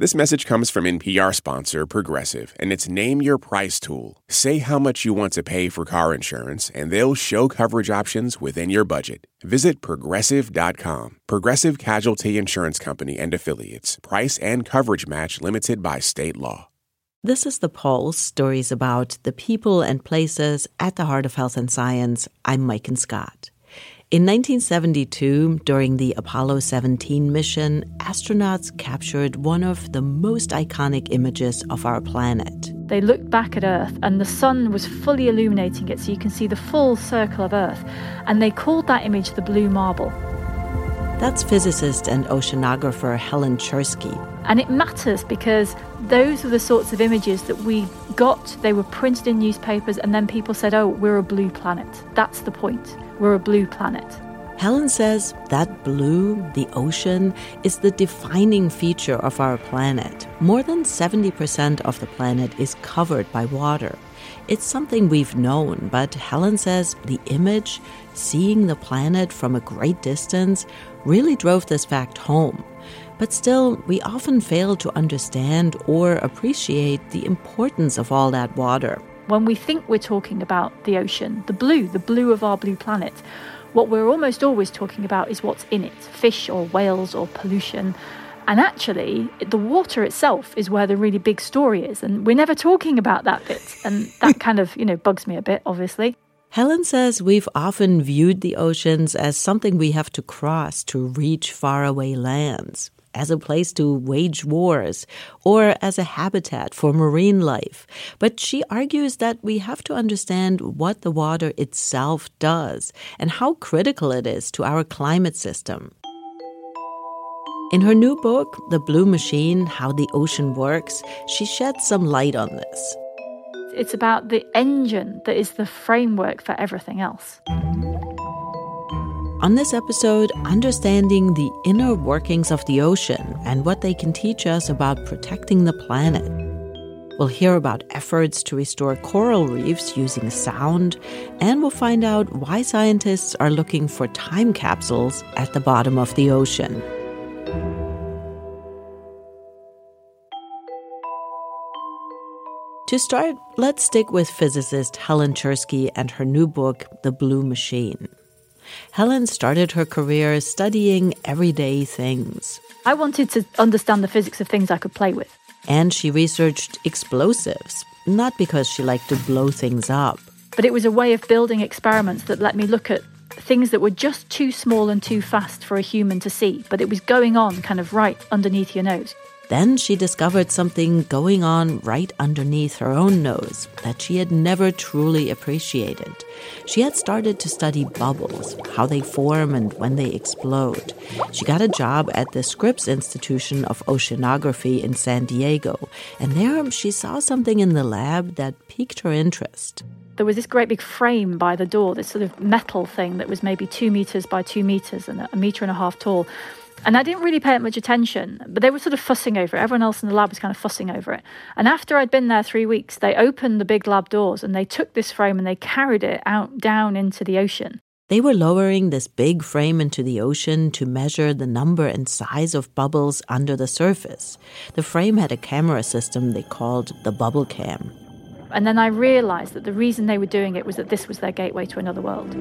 This message comes from NPR sponsor Progressive and its Name Your Price tool. Say how much you want to pay for car insurance, and they'll show coverage options within your budget. Visit progressive.com. Progressive Casualty Insurance Company and Affiliates. Price and coverage match limited by state law. This is The Pulse stories about the people and places at the heart of health and science. I'm Maiken Scott. In 1972, during the Apollo 17 mission, astronauts captured one of the most iconic images of our planet. They looked back at Earth and the sun was fully illuminating it so you can see the full circle of Earth. And they called that image the blue marble. That's physicist and oceanographer Helen Czerski. And it matters because those are the sorts of images that we got. They were printed in newspapers, and then people said, oh, we're a blue planet. That's the point. We're a blue planet. Helen says that blue, the ocean, is the defining feature of our planet. More than 70% of the planet is covered by water. It's something we've known, but Helen says the image, seeing the planet from a great distance, really drove this fact home. But still, we often fail to understand or appreciate the importance of all that water. When we think we're talking about the ocean, the blue, the blue of our blue planet, what we're almost always talking about is what's in it fish or whales or pollution. And actually, the water itself is where the really big story is. And we're never talking about that bit. And that kind of, you know, bugs me a bit, obviously. Helen says we've often viewed the oceans as something we have to cross to reach faraway lands as a place to wage wars or as a habitat for marine life. But she argues that we have to understand what the water itself does and how critical it is to our climate system. In her new book, The Blue Machine How the Ocean Works, she sheds some light on this. It's about the engine that is the framework for everything else. On this episode, understanding the inner workings of the ocean and what they can teach us about protecting the planet. We'll hear about efforts to restore coral reefs using sound, and we'll find out why scientists are looking for time capsules at the bottom of the ocean. To start, let's stick with physicist Helen Czerski and her new book, The Blue Machine. Helen started her career studying everyday things. I wanted to understand the physics of things I could play with. And she researched explosives, not because she liked to blow things up. But it was a way of building experiments that let me look at things that were just too small and too fast for a human to see, but it was going on kind of right underneath your nose. Then she discovered something going on right underneath her own nose that she had never truly appreciated. She had started to study bubbles, how they form and when they explode. She got a job at the Scripps Institution of Oceanography in San Diego, and there she saw something in the lab that piqued her interest there was this great big frame by the door, this sort of metal thing that was maybe two meters by two meters and a meter and a half tall. And I didn't really pay it much attention, but they were sort of fussing over it. Everyone else in the lab was kind of fussing over it. And after I'd been there three weeks, they opened the big lab doors and they took this frame and they carried it out down into the ocean. They were lowering this big frame into the ocean to measure the number and size of bubbles under the surface. The frame had a camera system they called the bubble cam. And then I realized that the reason they were doing it was that this was their gateway to another world.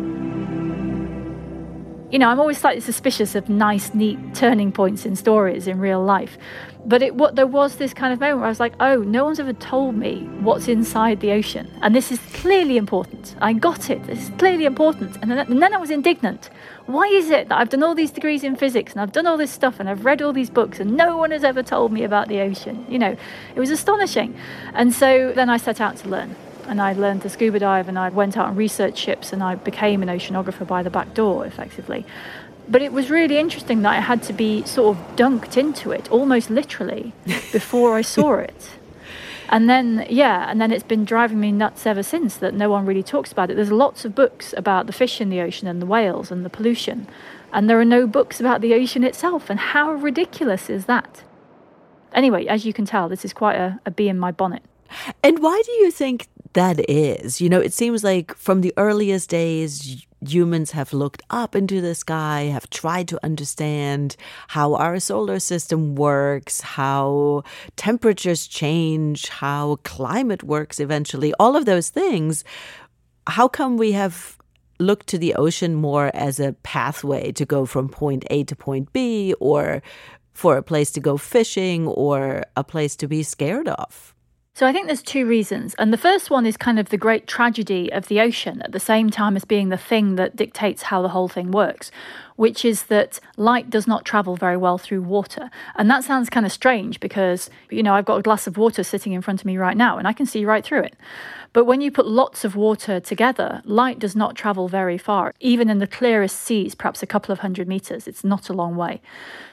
You know, I'm always slightly suspicious of nice, neat turning points in stories in real life. But it, what, there was this kind of moment where I was like, oh, no one's ever told me what's inside the ocean. And this is clearly important. I got it. This is clearly important. And then, and then I was indignant. Why is it that I've done all these degrees in physics and I've done all this stuff and I've read all these books and no one has ever told me about the ocean? You know, it was astonishing. And so then I set out to learn and I learned to scuba dive and I went out and researched ships and I became an oceanographer by the back door effectively. But it was really interesting that I had to be sort of dunked into it almost literally before I saw it. And then, yeah, and then it's been driving me nuts ever since that no one really talks about it. There's lots of books about the fish in the ocean and the whales and the pollution, and there are no books about the ocean itself. And how ridiculous is that? Anyway, as you can tell, this is quite a, a bee in my bonnet. And why do you think that is. You know, it seems like from the earliest days, humans have looked up into the sky, have tried to understand how our solar system works, how temperatures change, how climate works eventually, all of those things. How come we have looked to the ocean more as a pathway to go from point A to point B or for a place to go fishing or a place to be scared of? So I think there's two reasons. And the first one is kind of the great tragedy of the ocean at the same time as being the thing that dictates how the whole thing works, which is that light does not travel very well through water. And that sounds kind of strange because, you know, I've got a glass of water sitting in front of me right now and I can see right through it. But when you put lots of water together, light does not travel very far. Even in the clearest seas, perhaps a couple of hundred meters, it's not a long way.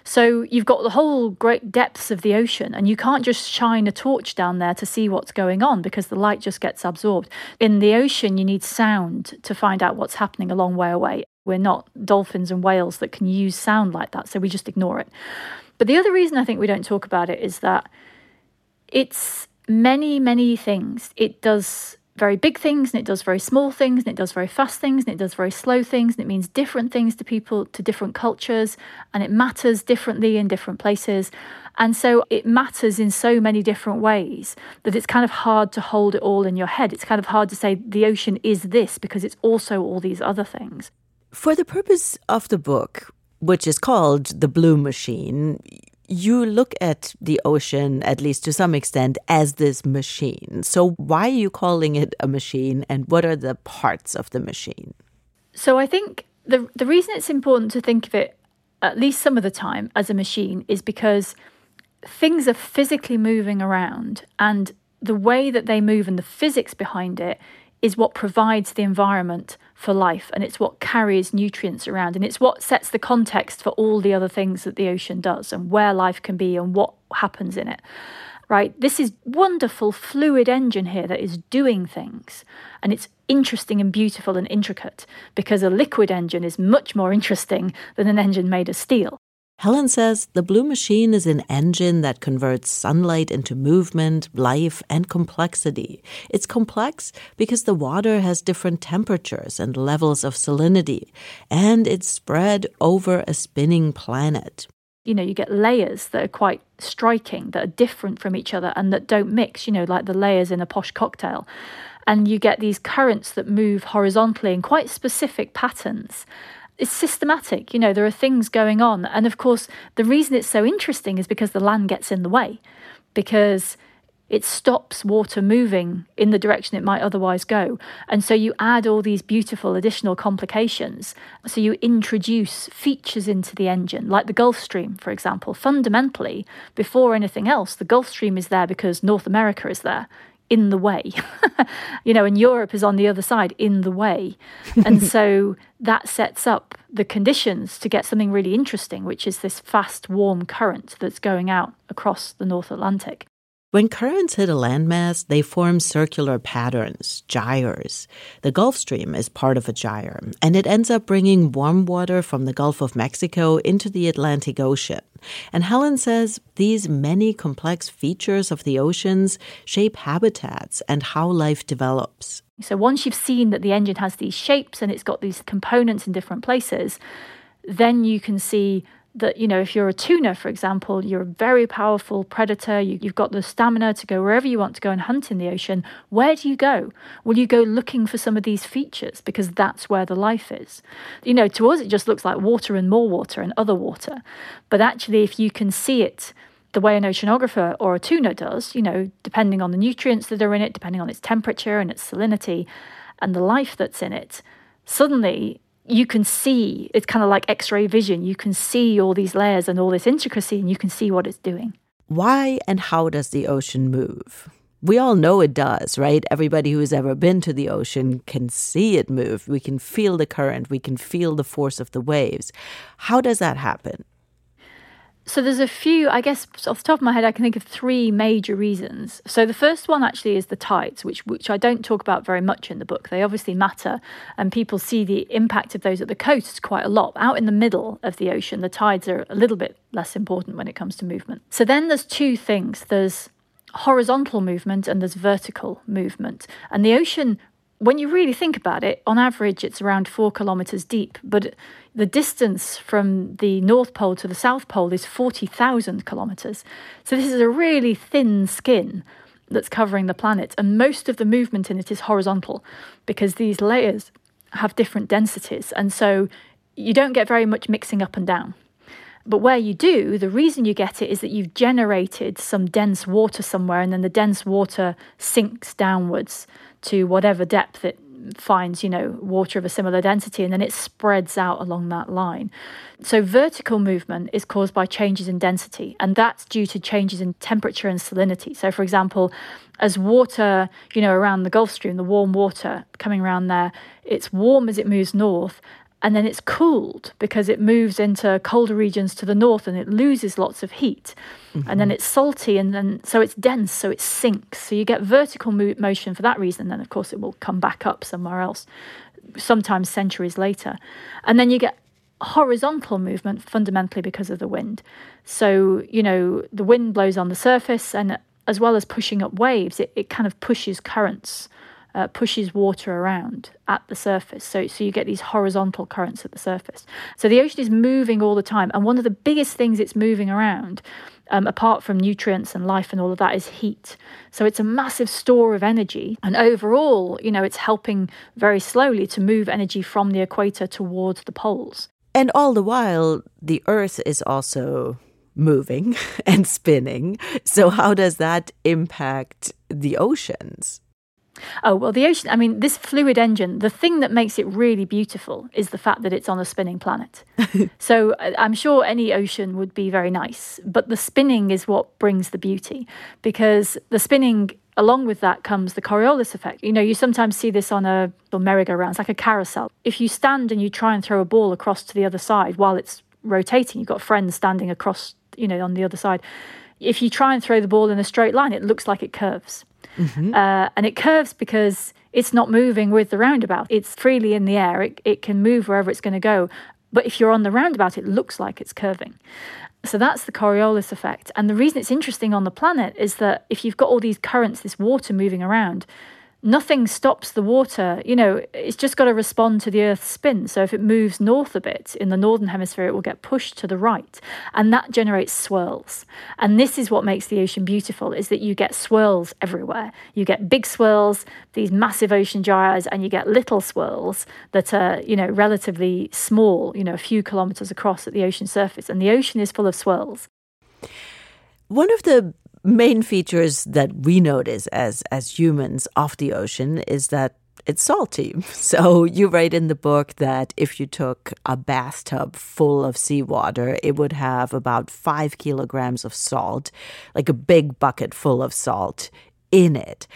So you've got the whole great depths of the ocean, and you can't just shine a torch down there to see what's going on because the light just gets absorbed. In the ocean, you need sound to find out what's happening a long way away. We're not dolphins and whales that can use sound like that, so we just ignore it. But the other reason I think we don't talk about it is that it's many, many things. It does very big things and it does very small things and it does very fast things and it does very slow things and it means different things to people, to different cultures, and it matters differently in different places. And so it matters in so many different ways that it's kind of hard to hold it all in your head. It's kind of hard to say the ocean is this because it's also all these other things. For the purpose of the book, which is called The Blue Machine, you look at the ocean, at least to some extent, as this machine. So, why are you calling it a machine, and what are the parts of the machine? So, I think the the reason it's important to think of it, at least some of the time, as a machine is because things are physically moving around, and the way that they move and the physics behind it is what provides the environment for life and it's what carries nutrients around and it's what sets the context for all the other things that the ocean does and where life can be and what happens in it right? This is wonderful fluid engine here that is doing things and it's interesting and beautiful and intricate because a liquid engine is much more interesting than an engine made of steel Helen says the Blue Machine is an engine that converts sunlight into movement, life, and complexity. It's complex because the water has different temperatures and levels of salinity, and it's spread over a spinning planet. You know, you get layers that are quite striking, that are different from each other and that don't mix, you know, like the layers in a posh cocktail. And you get these currents that move horizontally in quite specific patterns it's systematic. You know, there are things going on. And of course, the reason it's so interesting is because the land gets in the way, because it stops water moving in the direction it might otherwise go. And so you add all these beautiful additional complications. So you introduce features into the engine, like the Gulf Stream, for example. Fundamentally, before anything else, the Gulf Stream is there because North America is there in the way, you know, and Europe is on the other side in the way. And so that sets up the conditions to get something really interesting, which is this fast, warm current that's going out across the North Atlantic. When currents hit a landmass, they form circular patterns, gyres. The Gulf Stream is part of a gyre, and it ends up bringing warm water from the Gulf of Mexico into the Atlantic Ocean. And Helen says these many complex features of the oceans shape habitats and how life develops. So once you've seen that the engine has these shapes and it's got these components in different places, then you can see that you know if you're a tuna for example you're a very powerful predator you, have got the stamina to go wherever you want to go and hunt in the ocean where do you go? Will you go looking for some of these features? Because that's where the life is. You know to us it just looks like water and more water and other water. But actually if you can see it the way an oceanographer or a tuna does you know depending on the nutrients that are in it depending on its temperature and its salinity and the life that's in it suddenly you can see it's kind of like x-ray vision you can see all these layers and all this intricacy and you can see what it's doing why and how does the ocean move we all know it does, right? Everybody who's ever been to the ocean can see it move. We can feel the current, we can feel the force of the waves. How does that happen? So there's a few, I guess, off the top of my head, I can think of three major reasons. So the first one actually is the tides, which which I don't talk about very much in the book. They obviously matter, and people see the impact of those at the coast quite a lot. Out in the middle of the ocean, the tides are a little bit less important when it comes to movement. So then there's two things. There's horizontal movement and there's vertical movement. And the ocean, when you really think about it, on average, it's around four kilometers deep. But the distance from the North Pole to the South Pole is 40,000 kilometers. So this is a really thin skin that's covering the planet. And most of the movement in it is horizontal because these layers have different densities. And so you don't get very much mixing up and down. But where you do, the reason you get it is that you've generated some dense water somewhere, and then the dense water sinks downwards to whatever depth it finds, you know, water of a similar density, and then it spreads out along that line. So vertical movement is caused by changes in density, and that's due to changes in temperature and salinity. So, for example, as water, you know, around the Gulf Stream, the warm water coming around there, it's warm as it moves north, and then it's cooled because it moves into colder regions to the north and it loses lots of heat. Mm-hmm. And then it's salty and then so it's dense, so it sinks. So you get vertical mo- motion for that reason. And then, of course, it will come back up somewhere else, sometimes centuries later. And then you get horizontal movement fundamentally because of the wind. So, you know, the wind blows on the surface and as well as pushing up waves, it, it kind of pushes currents uh, pushes water around at the surface. So, so you get these horizontal currents at the surface. So the ocean is moving all the time. And one of the biggest things it's moving around, um, apart from nutrients and life and all of that, is heat. So it's a massive store of energy. And overall, you know, it's helping very slowly to move energy from the equator towards the poles. And all the while, the Earth is also moving and spinning. So, how does that impact the oceans? Oh, well, the ocean, I mean, this fluid engine, the thing that makes it really beautiful is the fact that it's on a spinning planet. so uh, I'm sure any ocean would be very nice, but the spinning is what brings the beauty because the spinning along with that comes the Coriolis effect. You know, you sometimes see this on a merry-go-round, it's like a carousel. If you stand and you try and throw a ball across to the other side while it's rotating, you've got friends standing across, you know, on the other side. If you try and throw the ball in a straight line, it looks like it curves. Mm-hmm. Uh, and it curves because it's not moving with the roundabout. It's freely in the air. It, it can move wherever it's going to go. But if you're on the roundabout, it looks like it's curving. So that's the Coriolis effect. And the reason it's interesting on the planet is that if you've got all these currents, this water moving around, nothing stops the water. You know, it's just got to respond to the Earth's spin. So if it moves north a bit in the northern hemisphere, it will get pushed to the right, and that generates swirls. And this is what makes the ocean beautiful: is that you get swirls everywhere. You get big swirls, these massive ocean gyres, and you get little swirls that are, you know, relatively small. You know, a few kilometers across at the ocean surface, and the ocean is full of swirls. One of the main features that we notice as as humans of the ocean is that it's salty. So you write in the book that if you took a bathtub full of seawater, it would have about five kilograms of salt, like a big bucket full of salt in it.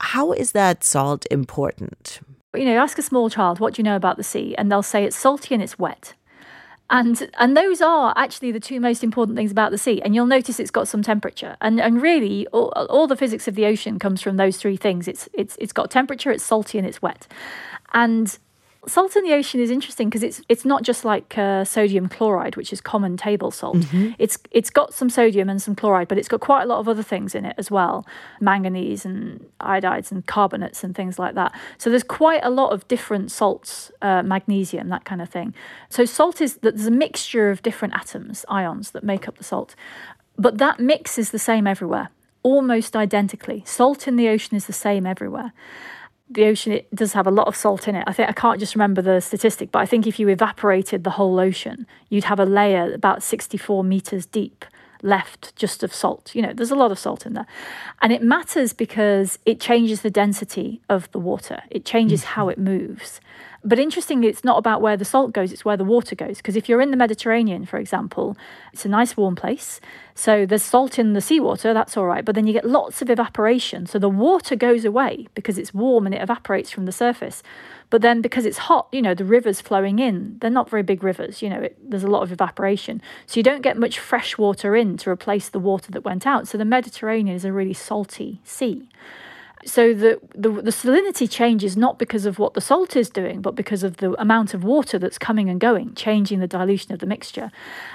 How is that salt important? You know, ask a small child, what do you know about the sea? And they'll say it's salty and it's wet and and those are actually the two most important things about the sea. And you'll notice it's got some temperature. And and really all, all the physics of the ocean comes from those three things. It's it's it's got temperature it's salty and it's wet. And Salt in the ocean is interesting because it's it's not just like uh, sodium chloride, which is common table salt. Mm-hmm. It's it's got some sodium and some chloride, but it's got quite a lot of other things in it as well, manganese and iodides and carbonates and things like that. So there's quite a lot of different salts, uh, magnesium, that kind of thing. So salt is that there's a mixture of different atoms, ions that make up the salt, but that mix is the same everywhere, almost identically. Salt in the ocean is the same everywhere the ocean it does have a lot of salt in it. I think I can't just remember the statistic, but I think if you evaporated the whole ocean, you'd have a layer about 64 meters deep left just of salt. You know, there's a lot of salt in there. And it matters because it changes the density of the water. It changes mm-hmm. how it moves. But interestingly, it's not about where the salt goes, it's where the water goes. Because if you're in the Mediterranean, for example, it's a nice warm place. So there's salt in the seawater, that's all right. But then you get lots of evaporation. So the water goes away because it's warm and it evaporates from the surface. But then because it's hot, you know, the rivers flowing in, they're not very big rivers, you know, it, there's a lot of evaporation. So you don't get much fresh water in to replace the water that went out. So the Mediterranean is a really salty sea. So the, the, the salinity changes not because of what the salt is doing, but because of the amount of water that's coming and going, changing the dilution of the mixture.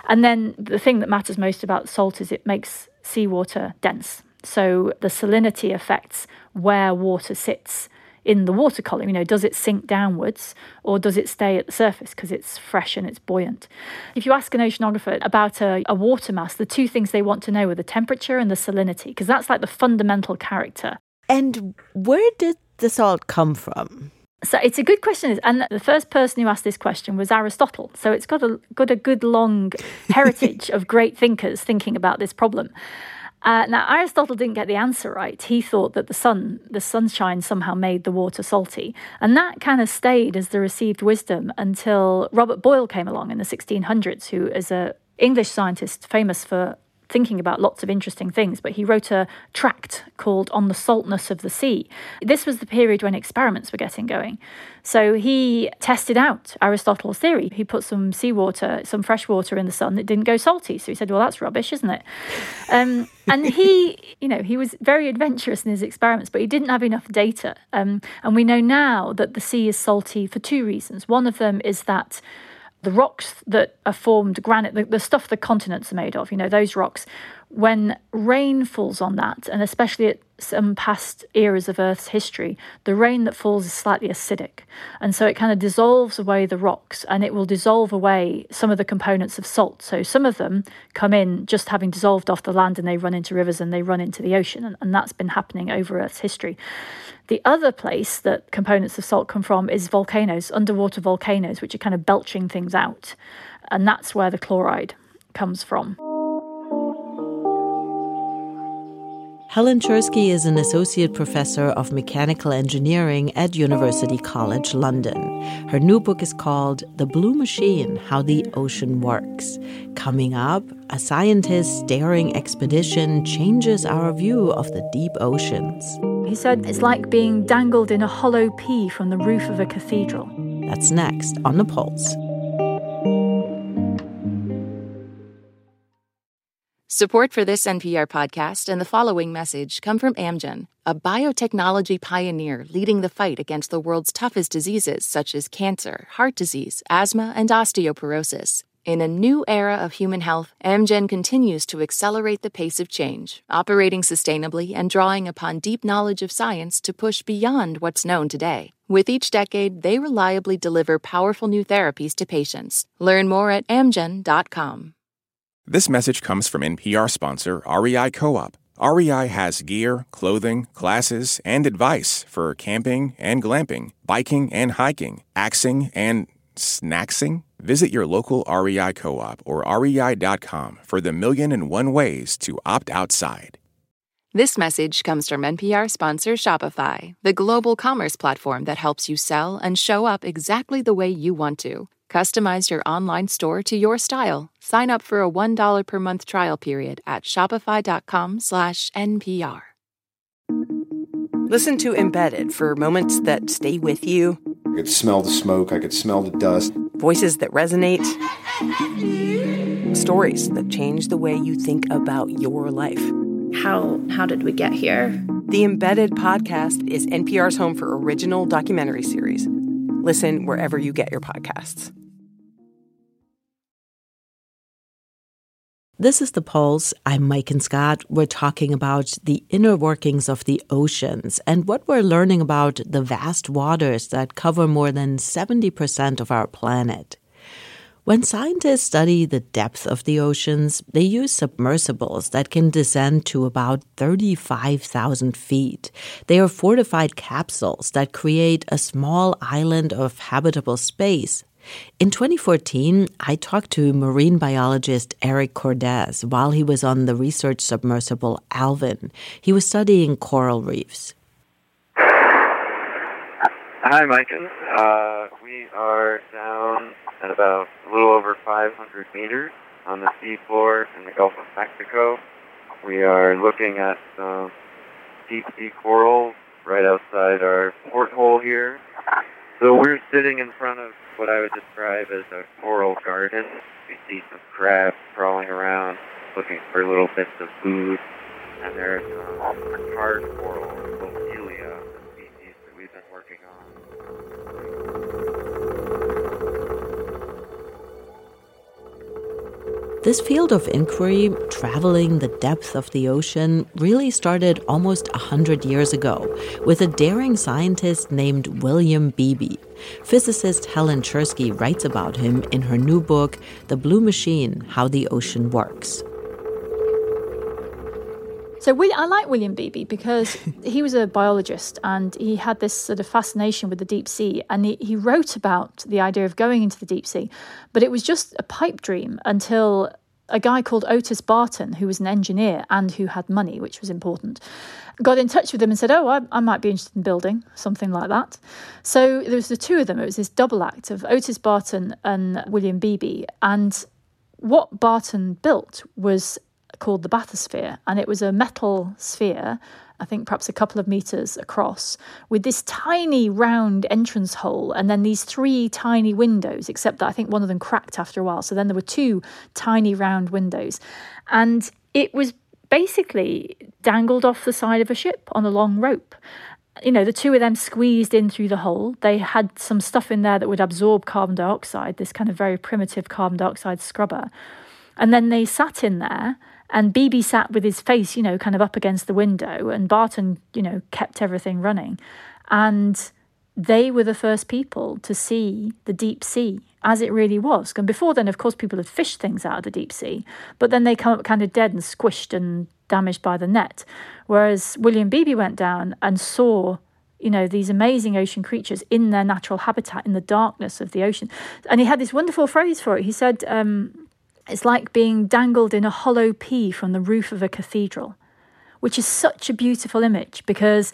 And then the thing that matters most about salt is it makes seawater dense. So the salinity affects where water sits in the water column. You know, does it sink downwards or does it stay at the surface because it's fresh and it's buoyant? If you ask an oceanographer about a, a water mass, the two things they want to know are the temperature and the salinity because that's like the fundamental character. And where did the salt come from? So it's a good question, and the first person who asked this question was Aristotle. So it's got a got a good long heritage of great thinkers thinking about this problem. Uh, now, Aristotle didn't get the answer right. He thought that the sun, the sunshine somehow made the water salty. And that kind of stayed as the received wisdom until Robert Boyle came along in the 1600s, who is a English scientist famous for thinking about lots of interesting things, but he wrote a tract called On the Saltness of the Sea. This was the period when experiments were getting going. So he tested out Aristotle's theory. He put some seawater, some fresh water in the sun that didn't go salty. So he said, well, that's rubbish, isn't it? Um, and he, you know, he was very adventurous in his experiments, but he didn't have enough data. Um, and we know now that the sea is salty for two reasons. One of them is that the rocks that are formed, granite, the, the stuff the continents are made of, you know, those rocks, when rain falls on that, and especially at some past eras of Earth's history, the rain that falls is slightly acidic. And so it kind of dissolves away the rocks and it will dissolve away some of the components of salt. So some of them come in just having dissolved off the land and they run into rivers and they run into the ocean. And, and that's been happening over Earth's history. The other place that components of salt come from is volcanoes, underwater volcanoes, which are kind of belching things out. And that's where the chloride comes from. Helen Czerski is an associate professor of mechanical engineering at University College London. Her new book is called The Blue Machine How the Ocean Works. Coming up, a scientist's daring expedition changes our view of the deep oceans. He said it's like being dangled in a hollow pea from the roof of a cathedral. That's next on The Pulse. Support for this NPR podcast and the following message come from Amgen, a biotechnology pioneer leading the fight against the world's toughest diseases such as cancer, heart disease, asthma, and osteoporosis. In a new era of human health, Amgen continues to accelerate the pace of change, operating sustainably and drawing upon deep knowledge of science to push beyond what's known today. With each decade, they reliably deliver powerful new therapies to patients. Learn more at amgen.com. This message comes from NPR sponsor REI Co op. REI has gear, clothing, classes, and advice for camping and glamping, biking and hiking, axing and snacksing. Visit your local REI co op or rei.com for the million and one ways to opt outside. This message comes from NPR sponsor Shopify, the global commerce platform that helps you sell and show up exactly the way you want to. Customize your online store to your style. Sign up for a $1 per month trial period at shopify.com/npr. Listen to Embedded for moments that stay with you. I could smell the smoke, I could smell the dust. Voices that resonate. Stories that change the way you think about your life. How how did we get here? The Embedded podcast is NPR's home for original documentary series. Listen wherever you get your podcasts. This is The Pulse. I'm Maiken Scott. We're talking about the inner workings of the oceans and what we're learning about the vast waters that cover more than 70% of our planet. When scientists study the depth of the oceans, they use submersibles that can descend to about 35,000 feet. They are fortified capsules that create a small island of habitable space. In 2014, I talked to marine biologist Eric Cordes while he was on the research submersible Alvin. He was studying coral reefs. Hi, Maiken. Uh, we are down at about a little over 500 meters on the seafloor in the Gulf of Mexico. We are looking at some deep sea coral right outside our porthole here. So we're sitting in front of what I would describe as a coral garden. We see some crabs crawling around looking for little bits of food. And there's um, hard coral, Lophelia, the species that we've been working on. This field of inquiry, traveling the depth of the ocean, really started almost 100 years ago with a daring scientist named William Beebe. Physicist Helen Czerski writes about him in her new book, The Blue Machine How the Ocean Works. So we, I like William Beebe because he was a biologist and he had this sort of fascination with the deep sea. And he, he wrote about the idea of going into the deep sea, but it was just a pipe dream until a guy called Otis Barton, who was an engineer and who had money, which was important, got in touch with him and said, Oh, I, I, might be interested in building something like that. So there was the two of them. It was this double act of Otis Barton and William Beebe. And what Barton built was called the bathysphere, and it was a metal sphere, I think perhaps a couple of meters across, with this tiny round entrance hole, and then these three tiny windows, except that I think one of them cracked after a while. So then there were two tiny round windows, and it was basically dangled off the side of a ship on a long rope. You know, the two of them squeezed in through the hole. They had some stuff in there that would absorb carbon dioxide, this kind of very primitive carbon dioxide scrubber. And then they sat in there and Beebe sat with his face, you know, kind of up against the window, and Barton, you know, kept everything running. And they were the first people to see the deep sea as it really was. And before then, of course, people had fished things out of the deep sea, but then they come up kind of dead and squished and damaged by the net. Whereas William Beebe went down and saw you know these amazing ocean creatures in their natural habitat in the darkness of the ocean and he had this wonderful phrase for it he said um, it's like being dangled in a hollow pea from the roof of a cathedral, which is such a beautiful image because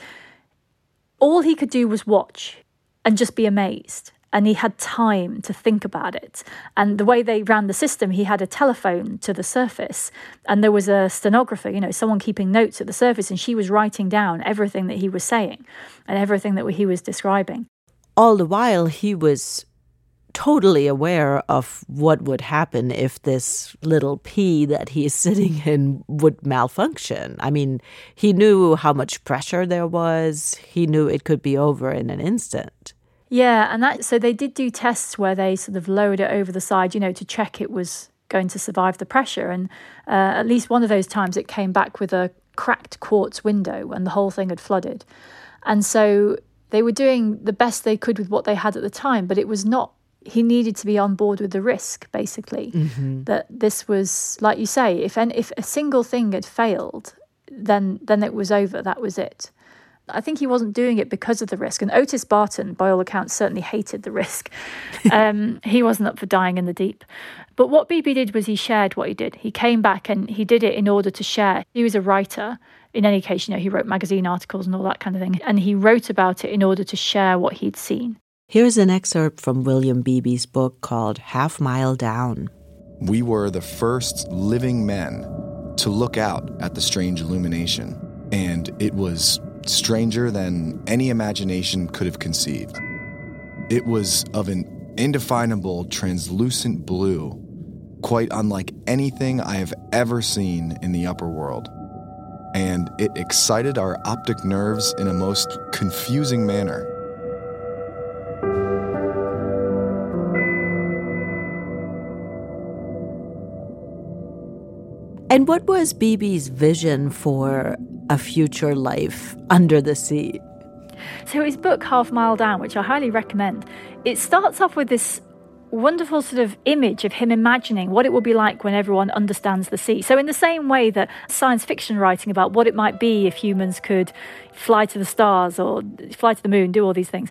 all he could do was watch and just be amazed. And he had time to think about it. And the way they ran the system, he had a telephone to the surface, and there was a stenographer, you know, someone keeping notes at the surface, and she was writing down everything that he was saying and everything that he was describing. All the while, he was totally aware of what would happen if this little pea that he's sitting in would malfunction. I mean, he knew how much pressure there was, he knew it could be over in an instant. Yeah, and that so they did do tests where they sort of lowered it over the side, you know, to check it was going to survive the pressure. And uh, at least one of those times it came back with a cracked quartz window and the whole thing had flooded. And so they were doing the best they could with what they had at the time, but it was not he needed to be on board with the risk, basically. Mm-hmm. That this was, like you say, if an, if a single thing had failed, then then it was over. That was it. I think he wasn't doing it because of the risk. And Otis Barton, by all accounts, certainly hated the risk. Um, he wasn't up for dying in the deep. But what Beebe did was he shared what he did. He came back and he did it in order to share. He was a writer. In any case, you know, he wrote magazine articles and all that kind of thing. And he wrote about it in order to share what he'd seen. Here's an excerpt from William Beebe's book called Half Mile Down. We were the first living men to look out at the strange illumination, and it was stranger than any imagination could have conceived. It was of an indefinable, translucent blue, quite unlike anything I have ever seen in the upper world. And it excited our optic nerves in a most confusing manner. And what was Beebe's vision for a future life under the sea? So his book Half Mile Down, which I highly recommend, it starts off with this wonderful sort of image of him imagining what it will be like when everyone understands the sea. So, in the same way that science fiction writing about what it might be if humans could fly to the stars or fly to the moon, do all these things.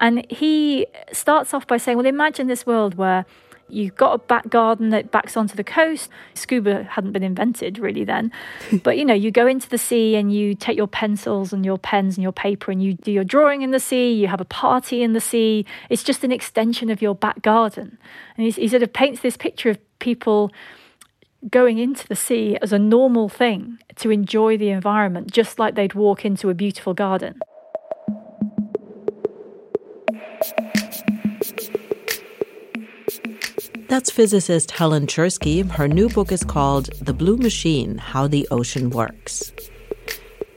And he starts off by saying, Well, imagine this world where You've got a back garden that backs onto the coast. Scuba hadn't been invented really then. but you know, you go into the sea and you take your pencils and your pens and your paper and you do your drawing in the sea, you have a party in the sea. It's just an extension of your back garden. And he, he sort of paints this picture of people going into the sea as a normal thing to enjoy the environment, just like they'd walk into a beautiful garden. That's physicist Helen Czerski. Her new book is called The Blue Machine How the Ocean Works.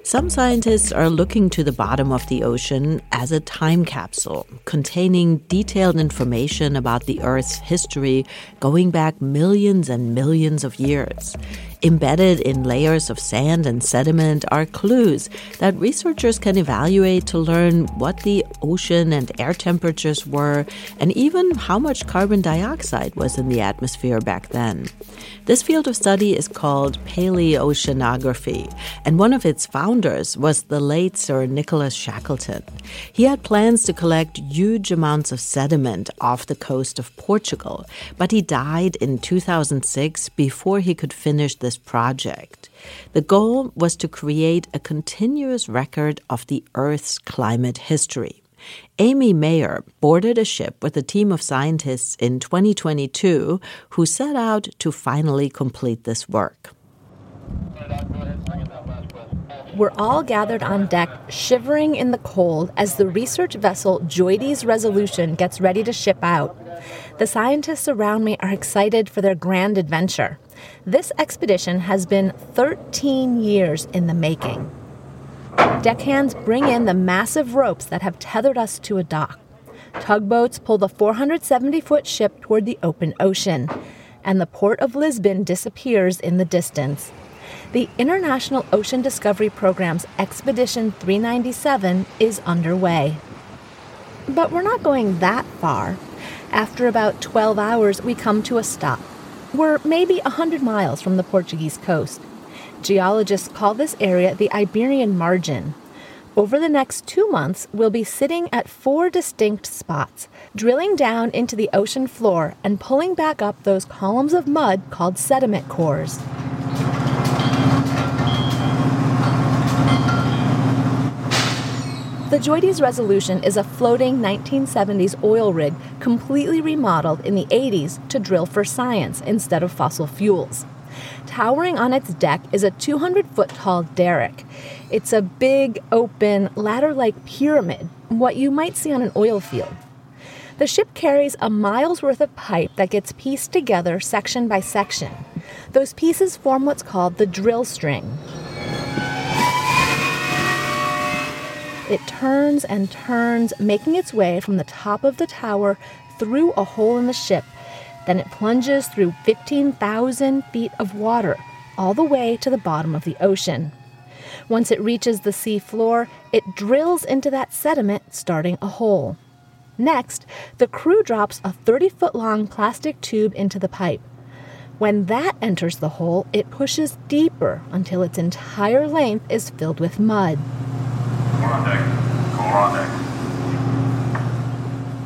Some scientists are looking to the bottom of the ocean as a time capsule containing detailed information about the Earth's history going back millions and millions of years. Embedded in layers of sand and sediment are clues that researchers can evaluate to learn what the ocean and air temperatures were and even how much carbon dioxide was in the atmosphere back then. This field of study is called paleoceanography, and one of its founders was the late Sir Nicholas Shackleton. He had plans to collect huge amounts of sediment off the coast of Portugal, but he died in 2006 before he could finish the this project. The goal was to create a continuous record of the Earth's climate history. Amy Mayer boarded a ship with a team of scientists in 2022 who set out to finally complete this work. We're all gathered on deck, shivering in the cold as the research vessel JOIDES Resolution gets ready to ship out. The scientists around me are excited for their grand adventure. This expedition has been 13 years in the making. Deckhands bring in the massive ropes that have tethered us to a dock. Tugboats pull the 470 foot ship toward the open ocean, and the port of Lisbon disappears in the distance. The International Ocean Discovery Program's Expedition 397 is underway. But we're not going that far. After about 12 hours, we come to a stop. We're maybe 100 miles from the Portuguese coast. Geologists call this area the Iberian Margin. Over the next two months, we'll be sitting at four distinct spots, drilling down into the ocean floor and pulling back up those columns of mud called sediment cores. The JOIDES Resolution is a floating 1970s oil rig completely remodeled in the 80s to drill for science instead of fossil fuels. Towering on its deck is a 200 foot tall derrick. It's a big, open, ladder like pyramid, what you might see on an oil field. The ship carries a mile's worth of pipe that gets pieced together section by section. Those pieces form what's called the drill string. It turns and turns, making its way from the top of the tower through a hole in the ship. Then it plunges through 15,000 feet of water, all the way to the bottom of the ocean. Once it reaches the sea floor, it drills into that sediment, starting a hole. Next, the crew drops a 30 foot long plastic tube into the pipe. When that enters the hole, it pushes deeper until its entire length is filled with mud.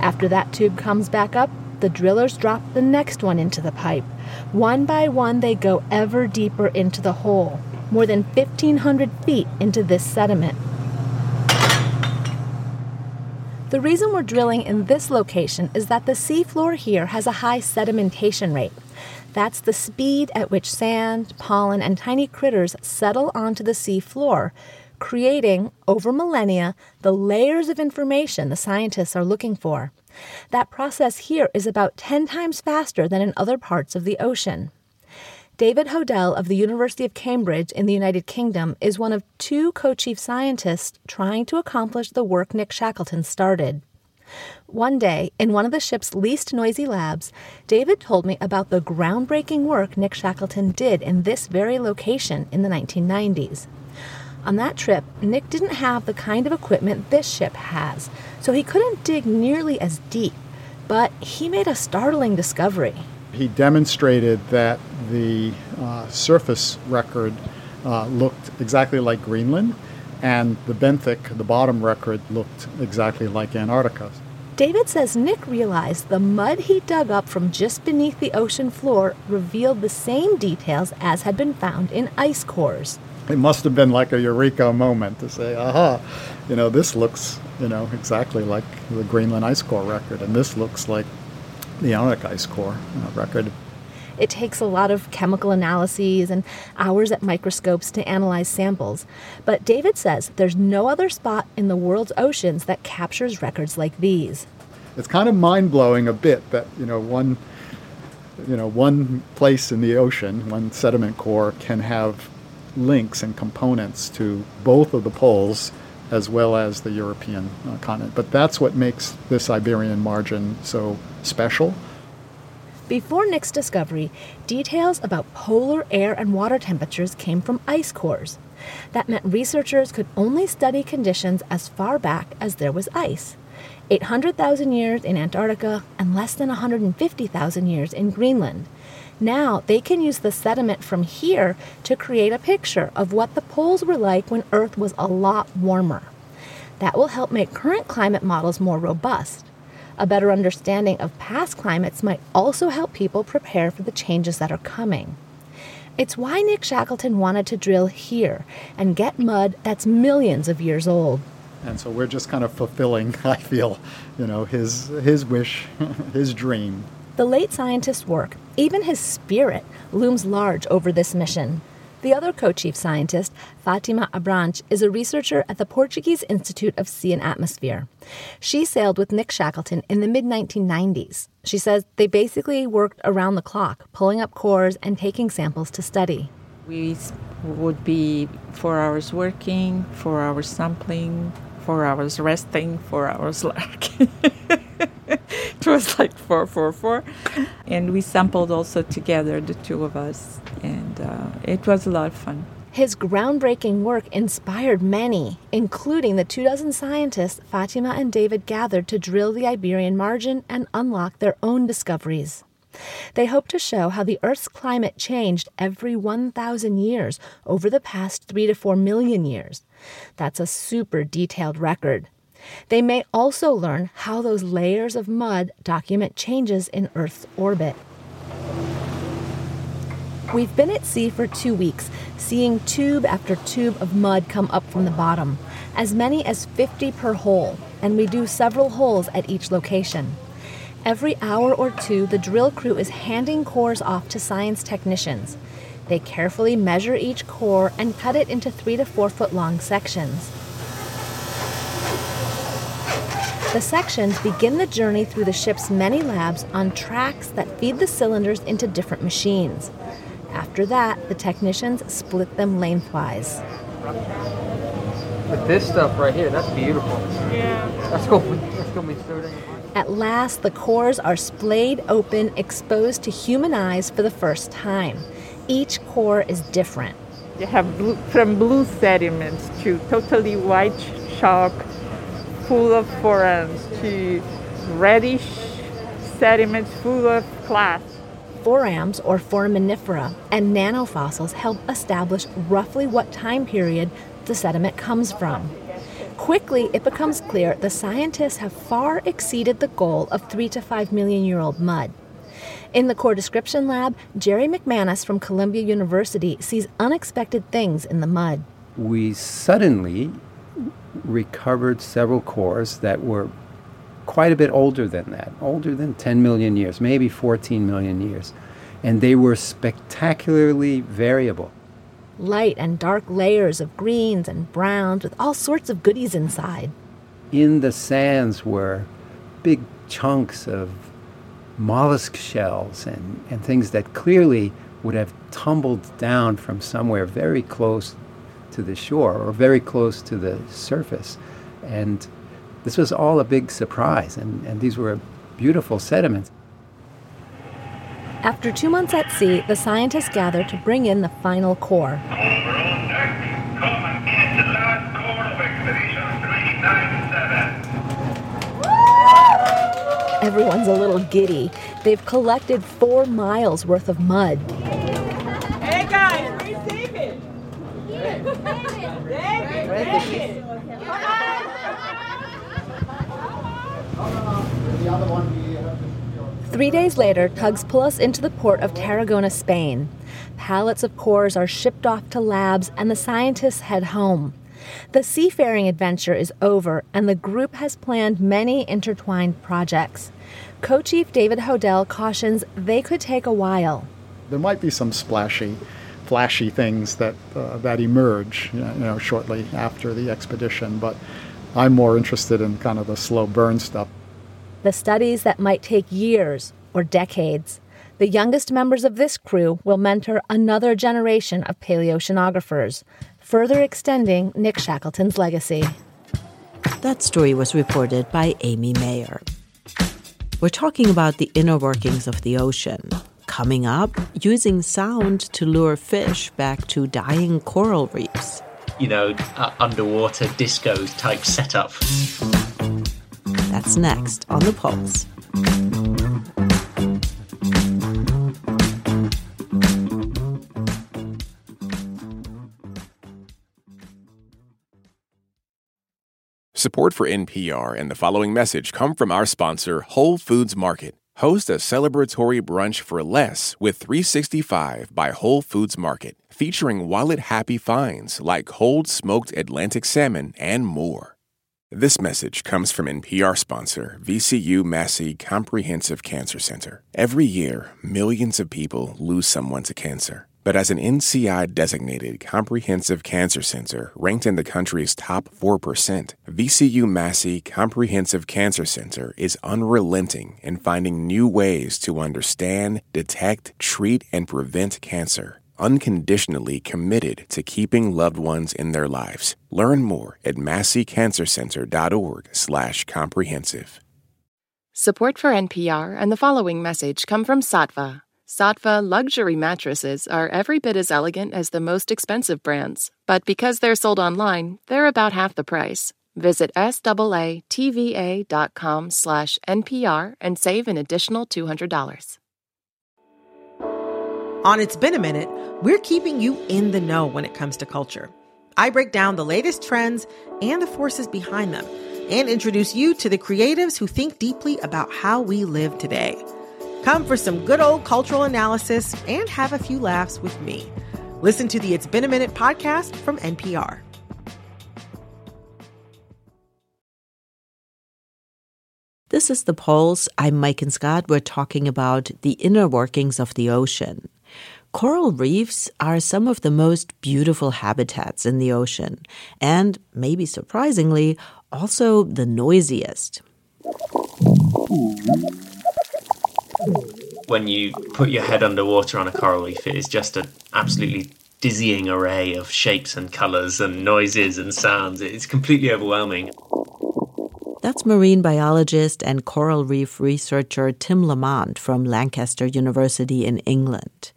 After that tube comes back up, the drillers drop the next one into the pipe. One by one, they go ever deeper into the hole, more than 1,500 feet into this sediment. The reason we're drilling in this location is that the seafloor here has a high sedimentation rate. That's the speed at which sand, pollen, and tiny critters settle onto the seafloor, creating, over millennia, the layers of information the scientists are looking for. That process here is about 10 times faster than in other parts of the ocean. David Hodell of the University of Cambridge in the United Kingdom is one of two co chief scientists trying to accomplish the work Nick Shackleton started. One day, in one of the ship's least noisy labs, David told me about the groundbreaking work Nick Shackleton did in this very location in the 1990s. On that trip, Nick didn't have the kind of equipment this ship has, so he couldn't dig nearly as deep. But he made a startling discovery. He demonstrated that the uh, surface record uh, looked exactly like Greenland, and the benthic, the bottom record, looked exactly like Antarctica. David says Nick realized the mud he dug up from just beneath the ocean floor revealed the same details as had been found in ice cores it must have been like a eureka moment to say, aha, you know, this looks, you know, exactly like the Greenland ice core record, and this looks like the Arctic ice core uh, record. It takes a lot of chemical analyses and hours at microscopes to analyze samples. But David says there's no other spot in the world's oceans that captures records like these. It's kind of mind blowing a bit that, you know, one you know, one place in the ocean, one sediment core can have links and components to both of the poles as well as the European uh, continent. But that's what makes this Iberian margin so special. Before Nick's discovery, details about polar air and water temperatures came from ice cores. That meant researchers could only study conditions as far back as there was ice 800,000 years in Antarctica and less than 150,000 years in Greenland. Now they can use the sediment from here to create a picture of what the poles were like when Earth was a lot warmer. That will help make current climate models more robust. A better understanding of past climates might also help people prepare for the changes that are coming. It's why Nick Shackleton wanted to drill here and get mud that's millions of years old. And so we're just kind of fulfilling, I feel, you know, his his wish, his dream. The late scientist's work, even his spirit, looms large over this mission. The other co chief scientist, Fatima Abrantes, is a researcher at the Portuguese Institute of Sea and Atmosphere. She sailed with Nick Shackleton in the mid 1990s. She says they basically worked around the clock, pulling up cores and taking samples to study. We would be four hours working, four hours sampling, four hours resting, four hours lurking. It was like four, four, four. And we sampled also together, the two of us, and uh, it was a lot of fun. His groundbreaking work inspired many, including the two dozen scientists Fatima and David gathered to drill the Iberian margin and unlock their own discoveries. They hope to show how the Earth's climate changed every 1,000 years over the past 3 to 4 million years. That's a super detailed record. They may also learn how those layers of mud document changes in Earth's orbit. We've been at sea for two weeks, seeing tube after tube of mud come up from the bottom, as many as 50 per hole, and we do several holes at each location. Every hour or two, the drill crew is handing cores off to science technicians. They carefully measure each core and cut it into three to four foot long sections. The sections begin the journey through the ship's many labs on tracks that feed the cylinders into different machines. After that, the technicians split them lengthwise. With this stuff right here, that's beautiful. Yeah. That's going, that's going to be so dang At last, the cores are splayed open, exposed to human eyes for the first time. Each core is different. You have blue, from blue sediments to totally white chalk full of forams to reddish sediments full of clast. Forams, or foraminifera, and nanofossils help establish roughly what time period the sediment comes from. Quickly, it becomes clear the scientists have far exceeded the goal of 3 to 5 million year old mud. In the core description lab, Jerry McManus from Columbia University sees unexpected things in the mud. We suddenly recovered several cores that were quite a bit older than that, older than 10 million years, maybe 14 million years. And they were spectacularly variable. Light and dark layers of greens and browns with all sorts of goodies inside. In the sands were big chunks of mollusk shells and, and things that clearly would have tumbled down from somewhere very close to the shore or very close to the surface. And this was all a big surprise, and, and these were beautiful sediments. After two months at sea, the scientists gather to bring in the final core. Everyone's a little giddy. They've collected four miles worth of mud. Three days later, tugs pull us into the port of Tarragona, Spain. Pallets of cores are shipped off to labs, and the scientists head home. The seafaring adventure is over, and the group has planned many intertwined projects. Co chief David Hodell cautions they could take a while. There might be some splashy, flashy things that, uh, that emerge you know, shortly after the expedition, but I'm more interested in kind of the slow burn stuff the studies that might take years or decades. The youngest members of this crew will mentor another generation of paleoceanographers, further extending Nick Shackleton's legacy. That story was reported by Amy Mayer. We're talking about the inner workings of the ocean. Coming up, using sound to lure fish back to dying coral reefs. You know, uh, underwater disco type setup. That's next on The Pulse. Support for NPR and the following message come from our sponsor, Whole Foods Market. Host a celebratory brunch for less with 365 by Whole Foods Market, featuring wallet happy finds like cold smoked Atlantic salmon and more. This message comes from NPR sponsor VCU Massey Comprehensive Cancer Center. Every year, millions of people lose someone to cancer. But as an NCI designated comprehensive cancer center ranked in the country's top 4%, VCU Massey Comprehensive Cancer Center is unrelenting in finding new ways to understand, detect, treat, and prevent cancer. Unconditionally committed to keeping loved ones in their lives. Learn more at masseycancercenter.org/comprehensive. Support for NPR and the following message come from Saatva. Saatva luxury mattresses are every bit as elegant as the most expensive brands, but because they're sold online, they're about half the price. Visit SAATVA.com slash NPR and save an additional $200. On It's Been a Minute, we're keeping you in the know when it comes to culture. I break down the latest trends and the forces behind them and introduce you to the creatives who think deeply about how we live today. Come for some good old cultural analysis and have a few laughs with me. Listen to the It's Been a Minute podcast from NPR. This is The Pulse. I'm Maiken Scott. We're talking about the inner workings of the ocean. Coral reefs are some of the most beautiful habitats in the ocean, and maybe surprisingly, also the noisiest. When you put your head underwater on a coral reef, it is just an absolutely dizzying array of shapes and colours and noises and sounds. It's completely overwhelming. That's marine biologist and coral reef researcher Tim Lamont from Lancaster University in England.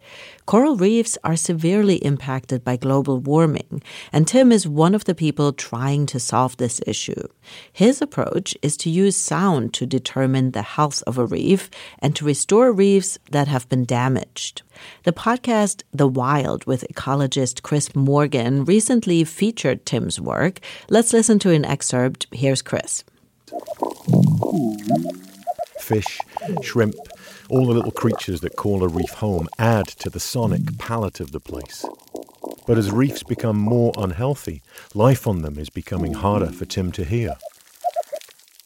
Coral reefs are severely impacted by global warming, and Tim is one of the people trying to solve this issue. His approach is to use sound to determine the health of a reef and to restore reefs that have been damaged. The podcast The Wild with ecologist Chris Morgan recently featured Tim's work. Let's listen to an excerpt. Here's Chris. Fish, shrimp, all the little creatures that call a reef home add to the sonic palette of the place. But as reefs become more unhealthy, life on them is becoming harder for Tim to hear.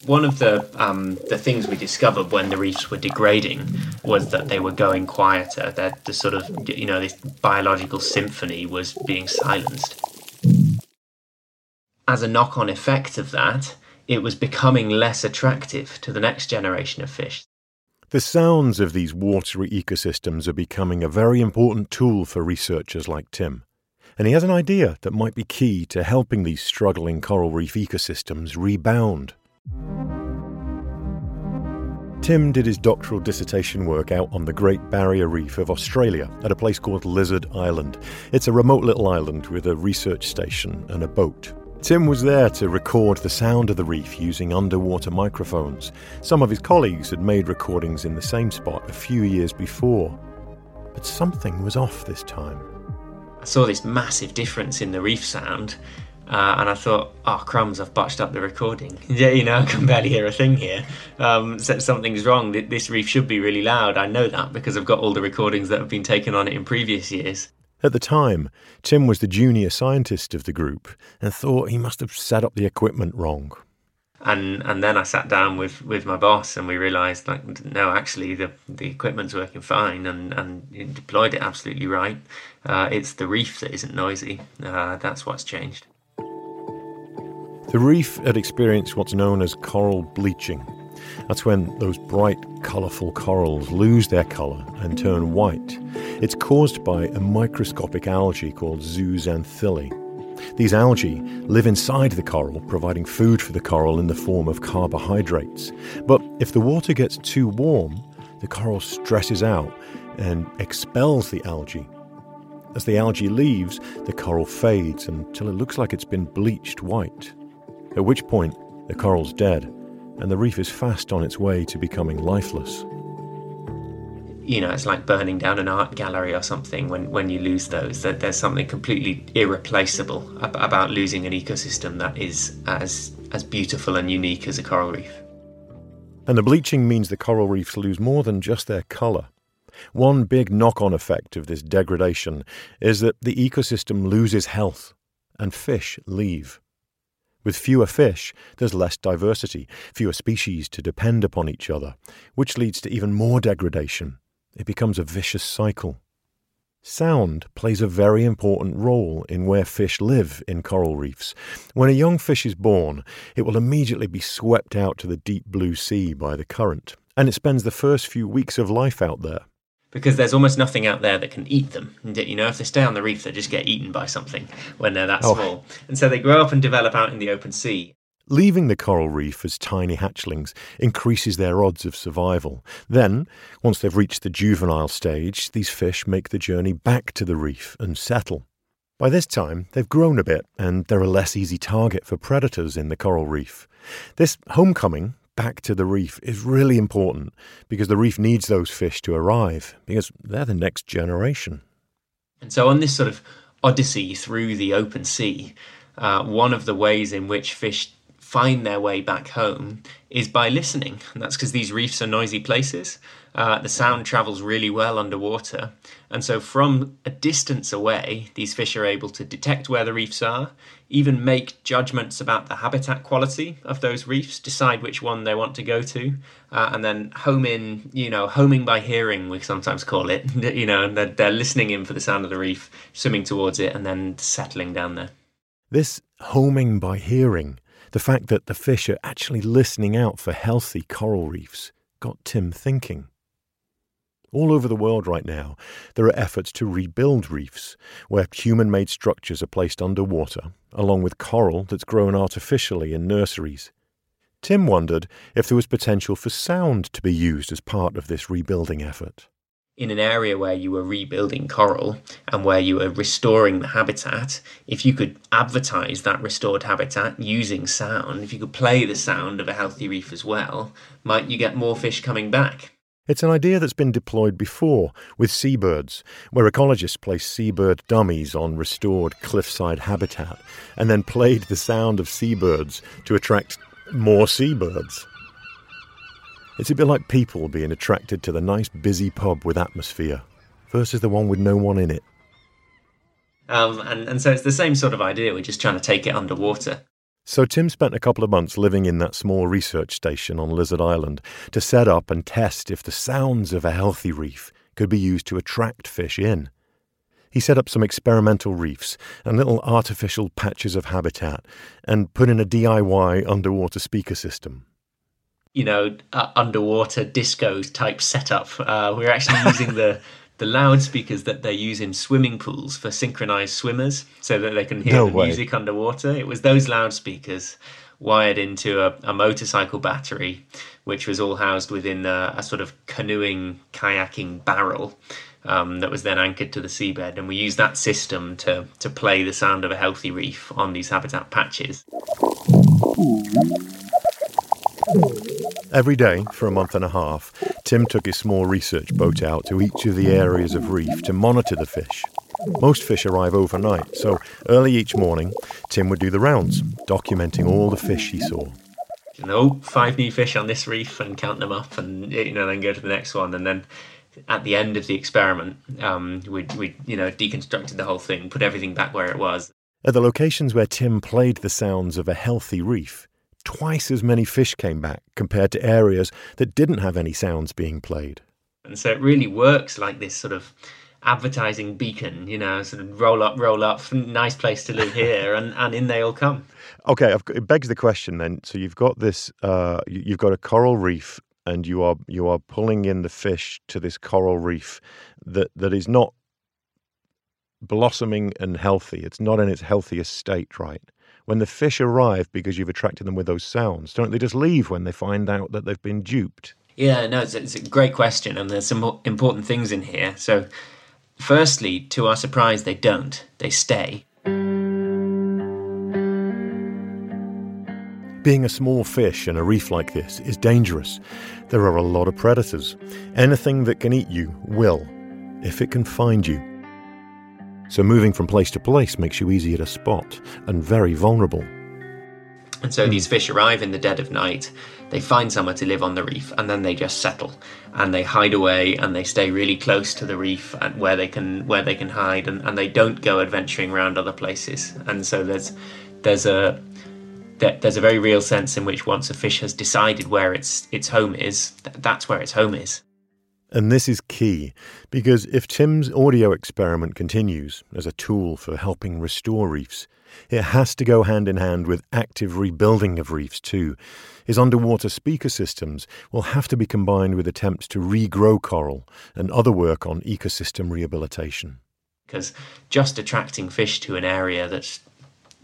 One of the um, the things we discovered when the reefs were degrading was that they were going quieter. That the sort of you know this biological symphony was being silenced. As a knock-on effect of that, it was becoming less attractive to the next generation of fish. The sounds of these watery ecosystems are becoming a very important tool for researchers like Tim. And he has an idea that might be key to helping these struggling coral reef ecosystems rebound. Tim did his doctoral dissertation work out on the Great Barrier Reef of Australia at a place called Lizard Island. It's a remote little island with a research station and a boat. Tim was there to record the sound of the reef using underwater microphones. Some of his colleagues had made recordings in the same spot a few years before. But something was off this time. I saw this massive difference in the reef sound, uh, and I thought, oh, crumbs, I've botched up the recording. Yeah, you know, I can barely hear a thing here. Um, so something's wrong. This reef should be really loud. I know that because I've got all the recordings that have been taken on it in previous years. At the time, Tim was the junior scientist of the group and thought he must have set up the equipment wrong. And and then I sat down with, with my boss and we realised like no actually the the equipment's working fine and and deployed it absolutely right. Uh, it's the reef that isn't noisy. Uh, that's what's changed. The reef had experienced what's known as coral bleaching. That's when those bright, colourful corals lose their colour and turn white. It's caused by a microscopic algae called zooxanthellae. These algae live inside the coral, providing food for the coral in the form of carbohydrates. But if the water gets too warm, the coral stresses out and expels the algae. As the algae leaves, the coral fades until it looks like it's been bleached white. At which point, the coral's dead, and the reef is fast on its way to becoming lifeless you know, it's like burning down an art gallery or something when, when you lose those. That there's something completely irreplaceable about losing an ecosystem that is as as beautiful and unique as a coral reef. And the bleaching means the coral reefs lose more than just their colour. One big knock on effect of this degradation is that the ecosystem loses health and fish leave. With fewer fish, there's less diversity, fewer species to depend upon each other, which leads to even more degradation it becomes a vicious cycle. Sound plays a very important role in where fish live in coral reefs. When a young fish is born, it will immediately be swept out to the deep blue sea by the current, and it spends the first few weeks of life out there. Because there's almost nothing out there that can eat them. You know, if they stay on the reef, they just get eaten by something when they're that oh. small. And so they grow up and develop out in the open sea. Leaving the coral reef as tiny hatchlings increases their odds of survival. Then, once they've reached the juvenile stage, these fish make the journey back to the reef and settle. By this time, they've grown a bit and they're a less easy target for predators in the coral reef. This homecoming back to the reef is really important because the reef needs those fish to arrive because they're the next generation. And so, on this sort of odyssey through the open sea, uh, one of the ways in which fish find their way back home is by listening. And that's because these reefs are noisy places. Uh, the sound travels really well underwater. And so, from a distance away, these fish are able to detect where the reefs are, even make judgments about the habitat quality of those reefs, decide which one they want to go to, uh, and then home in, you know, homing by hearing, we sometimes call it. you know, and they're, they're listening in for the sound of the reef, swimming towards it, and then settling down there. This homing by hearing the fact that the fish are actually listening out for healthy coral reefs got Tim thinking. All over the world right now, there are efforts to rebuild reefs, where human made structures are placed underwater, along with coral that's grown artificially in nurseries. Tim wondered if there was potential for sound to be used as part of this rebuilding effort in an area where you were rebuilding coral and where you were restoring the habitat, if you could advertise that restored habitat using sound, if you could play the sound of a healthy reef as well, might you get more fish coming back? It's an idea that's been deployed before with seabirds, where ecologists placed seabird dummies on restored cliffside habitat and then played the sound of seabirds to attract more seabirds. It's a bit like people being attracted to the nice busy pub with atmosphere versus the one with no one in it. Um, and, and so it's the same sort of idea. We're just trying to take it underwater. So Tim spent a couple of months living in that small research station on Lizard Island to set up and test if the sounds of a healthy reef could be used to attract fish in. He set up some experimental reefs and little artificial patches of habitat and put in a DIY underwater speaker system you know, uh, underwater disco type setup. Uh, we're actually using the the loudspeakers that they use in swimming pools for synchronized swimmers, so that they can hear no the way. music underwater. It was those loudspeakers wired into a, a motorcycle battery, which was all housed within a, a sort of canoeing kayaking barrel. Um, that was then anchored to the seabed, and we used that system to to play the sound of a healthy reef on these habitat patches. Every day for a month and a half, Tim took his small research boat out to each of the areas of reef to monitor the fish. Most fish arrive overnight, so early each morning, Tim would do the rounds, documenting all the fish he saw. You know, five new fish on this reef and count them up, and you know, then go to the next one, and then at the end of the experiment, um, we we you know deconstructed the whole thing, put everything back where it was. At the locations where Tim played the sounds of a healthy reef, twice as many fish came back compared to areas that didn't have any sounds being played. And so it really works like this sort of advertising beacon, you know, sort of roll up, roll up, nice place to live here, and, and in they all come. Okay, it begs the question then. So you've got this, uh, you've got a coral reef, and you are you are pulling in the fish to this coral reef that that is not blossoming and healthy. It's not in its healthiest state, right? When the fish arrive because you've attracted them with those sounds, don't they just leave when they find out that they've been duped? Yeah, no, it's, it's a great question, and there's some important things in here. So, firstly, to our surprise, they don't. They stay. Being a small fish in a reef like this is dangerous. There are a lot of predators. Anything that can eat you will, if it can find you. So moving from place to place makes you easier to spot and very vulnerable. And so these fish arrive in the dead of night, they find somewhere to live on the reef, and then they just settle and they hide away and they stay really close to the reef and where they can where they can hide and, and they don't go adventuring around other places. And so there's there's a there's a very real sense in which once a fish has decided where its its home is, that's where its home is. And this is key, because if Tim's audio experiment continues as a tool for helping restore reefs, it has to go hand in hand with active rebuilding of reefs too. His underwater speaker systems will have to be combined with attempts to regrow coral and other work on ecosystem rehabilitation. Because just attracting fish to an area that's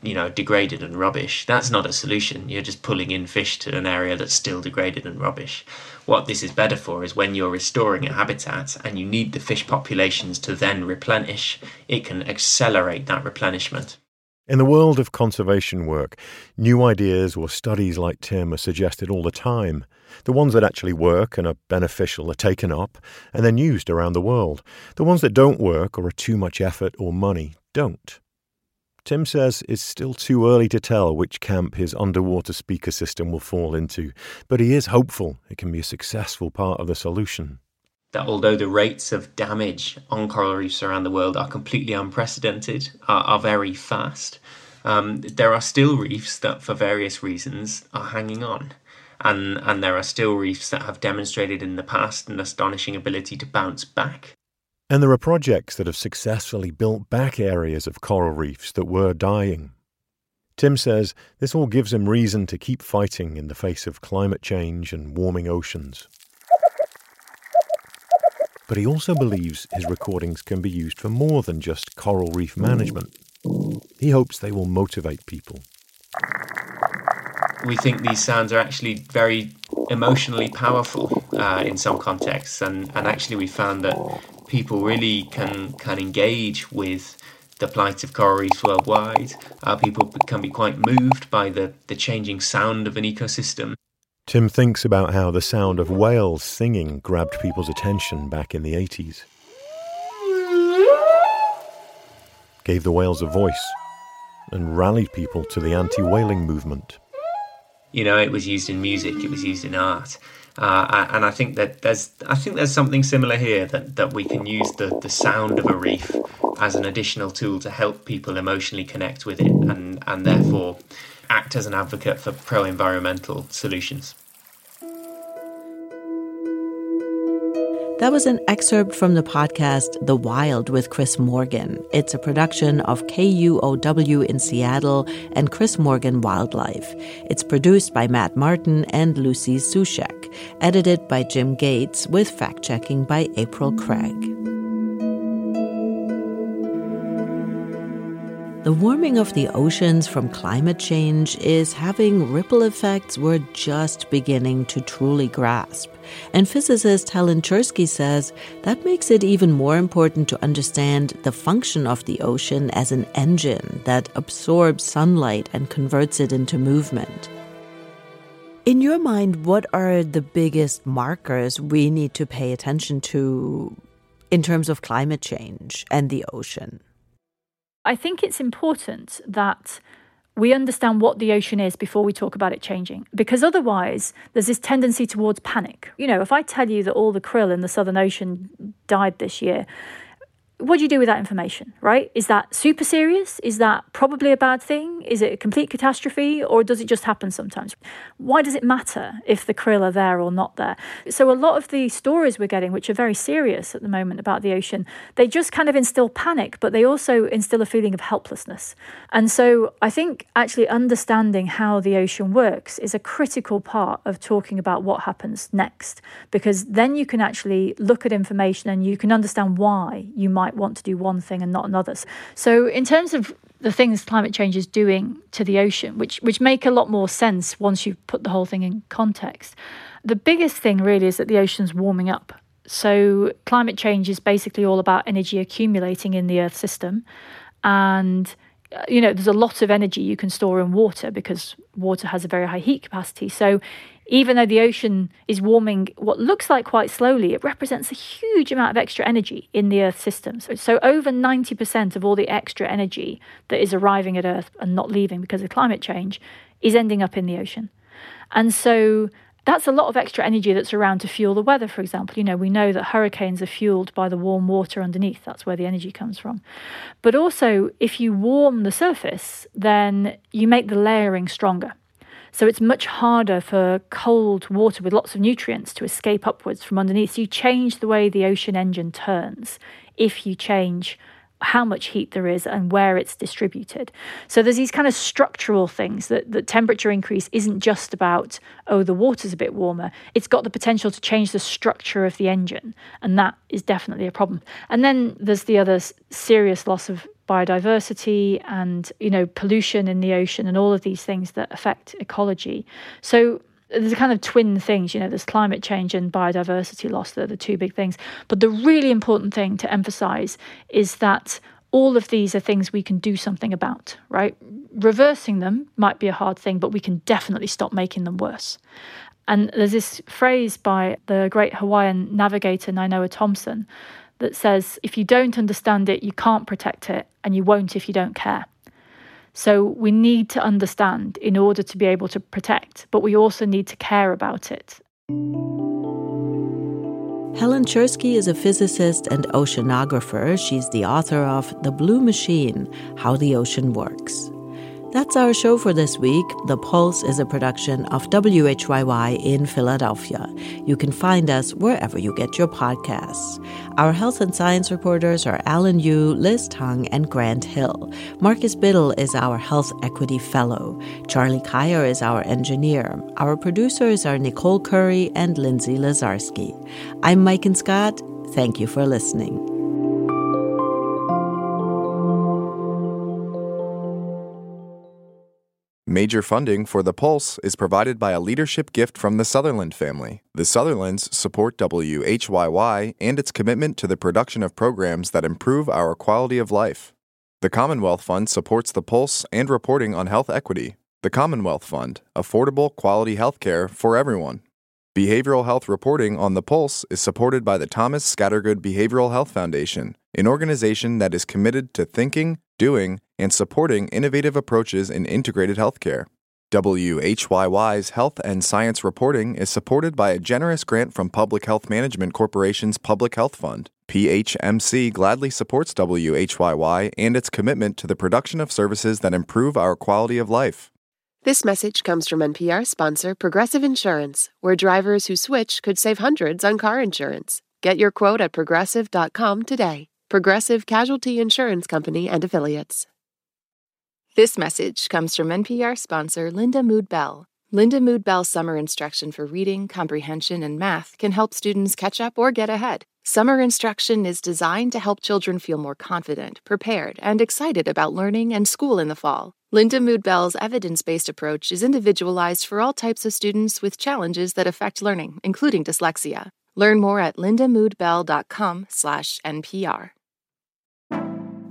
you know, degraded and rubbish. That's not a solution. You're just pulling in fish to an area that's still degraded and rubbish. What this is better for is when you're restoring a habitat and you need the fish populations to then replenish, it can accelerate that replenishment. In the world of conservation work, new ideas or studies like Tim are suggested all the time. The ones that actually work and are beneficial are taken up and then used around the world. The ones that don't work or are too much effort or money don't. Tim says it's still too early to tell which camp his underwater speaker system will fall into, but he is hopeful it can be a successful part of the solution. That although the rates of damage on coral reefs around the world are completely unprecedented, are, are very fast, um, there are still reefs that, for various reasons, are hanging on. And, and there are still reefs that have demonstrated in the past an astonishing ability to bounce back. And there are projects that have successfully built back areas of coral reefs that were dying. Tim says this all gives him reason to keep fighting in the face of climate change and warming oceans. But he also believes his recordings can be used for more than just coral reef management. He hopes they will motivate people. We think these sounds are actually very emotionally powerful uh, in some contexts, and, and actually, we found that people really can can engage with the plight of coral reefs worldwide. Uh, people can be quite moved by the, the changing sound of an ecosystem. Tim thinks about how the sound of whales singing grabbed people's attention back in the 80s. Gave the whales a voice and rallied people to the anti whaling movement. You know, it was used in music, it was used in art. Uh, and I think that there's I think there's something similar here that, that we can use the, the sound of a reef as an additional tool to help people emotionally connect with it and, and therefore act as an advocate for pro environmental solutions. That was an excerpt from the podcast The Wild with Chris Morgan. It's a production of KUOW in Seattle and Chris Morgan Wildlife. It's produced by Matt Martin and Lucy Sushek, edited by Jim Gates, with fact checking by April Craig. The warming of the oceans from climate change is having ripple effects we're just beginning to truly grasp. And physicist Helen Czerski says that makes it even more important to understand the function of the ocean as an engine that absorbs sunlight and converts it into movement. In your mind, what are the biggest markers we need to pay attention to in terms of climate change and the ocean? I think it's important that we understand what the ocean is before we talk about it changing. Because otherwise, there's this tendency towards panic. You know, if I tell you that all the krill in the Southern Ocean died this year, what do you do with that information, right? Is that super serious? Is that probably a bad thing? Is it a complete catastrophe? Or does it just happen sometimes? Why does it matter if the krill are there or not there? So, a lot of the stories we're getting, which are very serious at the moment about the ocean, they just kind of instill panic, but they also instill a feeling of helplessness. And so, I think actually understanding how the ocean works is a critical part of talking about what happens next, because then you can actually look at information and you can understand why you might might want to do one thing and not another. So, in terms of the things climate change is doing to the ocean, which which make a lot more sense once you put the whole thing in context. The biggest thing really is that the ocean's warming up. So climate change is basically all about energy accumulating in the Earth system, and uh, you know there's a lot of energy you can store in water because water has a very high heat capacity. So even though the ocean is warming what looks like quite slowly, it represents a huge amount of extra energy in the Earth system. So, so over 90% of all the extra energy that is arriving at Earth and not leaving because of climate change is ending up in the ocean. And so that's a lot of extra energy that's around to fuel the weather, for example. You know, we know that hurricanes are fueled by the warm water underneath. That's where the energy comes from. But also, if you warm the surface, then you make the layering stronger. So it's much harder for cold water with lots of nutrients to escape upwards from underneath. So you change the way the ocean engine turns if you change how much heat there is and where it's distributed. So there's these kind of structural things that the temperature increase isn't just about, oh, the water's a bit warmer. It's got the potential to change the structure of the engine. And that is definitely a problem. And then there's the other serious loss of biodiversity and you know pollution in the ocean and all of these things that affect ecology. So there's a kind of twin things you know there's climate change and biodiversity loss they're the two big things. But the really important thing to emphasize is that all of these are things we can do something about right? Reversing them might be a hard thing but we can definitely stop making them worse. And there's this phrase by the great hawaiian navigator nainoa thompson that says if you don't understand it, you can't protect it, and you won't if you don't care. So we need to understand in order to be able to protect, but we also need to care about it. Helen Czerski is a physicist and oceanographer. She's the author of The Blue Machine How the Ocean Works. That's our show for this week. The Pulse is a production of WHYY in Philadelphia. You can find us wherever you get your podcasts. Our health and science reporters are Alan Yu, Liz Tung, and Grant Hill. Marcus Biddle is our Health Equity Fellow. Charlie Kaier is our engineer. Our producers are Nicole Curry and Lindsay Lazarski. I'm Maiken Scott. Thank you for listening. Major funding for The Pulse is provided by a leadership gift from the Sutherland family. The Sutherlands support WHYY and its commitment to the production of programs that improve our quality of life. The Commonwealth Fund supports The Pulse and reporting on health equity. The Commonwealth Fund, affordable quality health care for everyone. Behavioral health reporting on The Pulse is supported by the Thomas Scattergood Behavioral Health Foundation, an organization that is committed to thinking, doing, and supporting innovative approaches in integrated healthcare. WHYY's Health and Science Reporting is supported by a generous grant from Public Health Management Corporation's Public Health Fund. PHMC gladly supports WHYY and its commitment to the production of services that improve our quality of life. This message comes from NPR sponsor Progressive Insurance, where drivers who switch could save hundreds on car insurance. Get your quote at progressive.com today. Progressive Casualty Insurance Company and Affiliates. This message comes from NPR sponsor Lindamood-Bell. Linda Mood Bell's summer instruction for reading, comprehension, and math can help students catch up or get ahead. Summer instruction is designed to help children feel more confident, prepared, and excited about learning and school in the fall. Lindamood-Bell's evidence based approach is individualized for all types of students with challenges that affect learning, including dyslexia. Learn more at lindamoodbell.com/npr.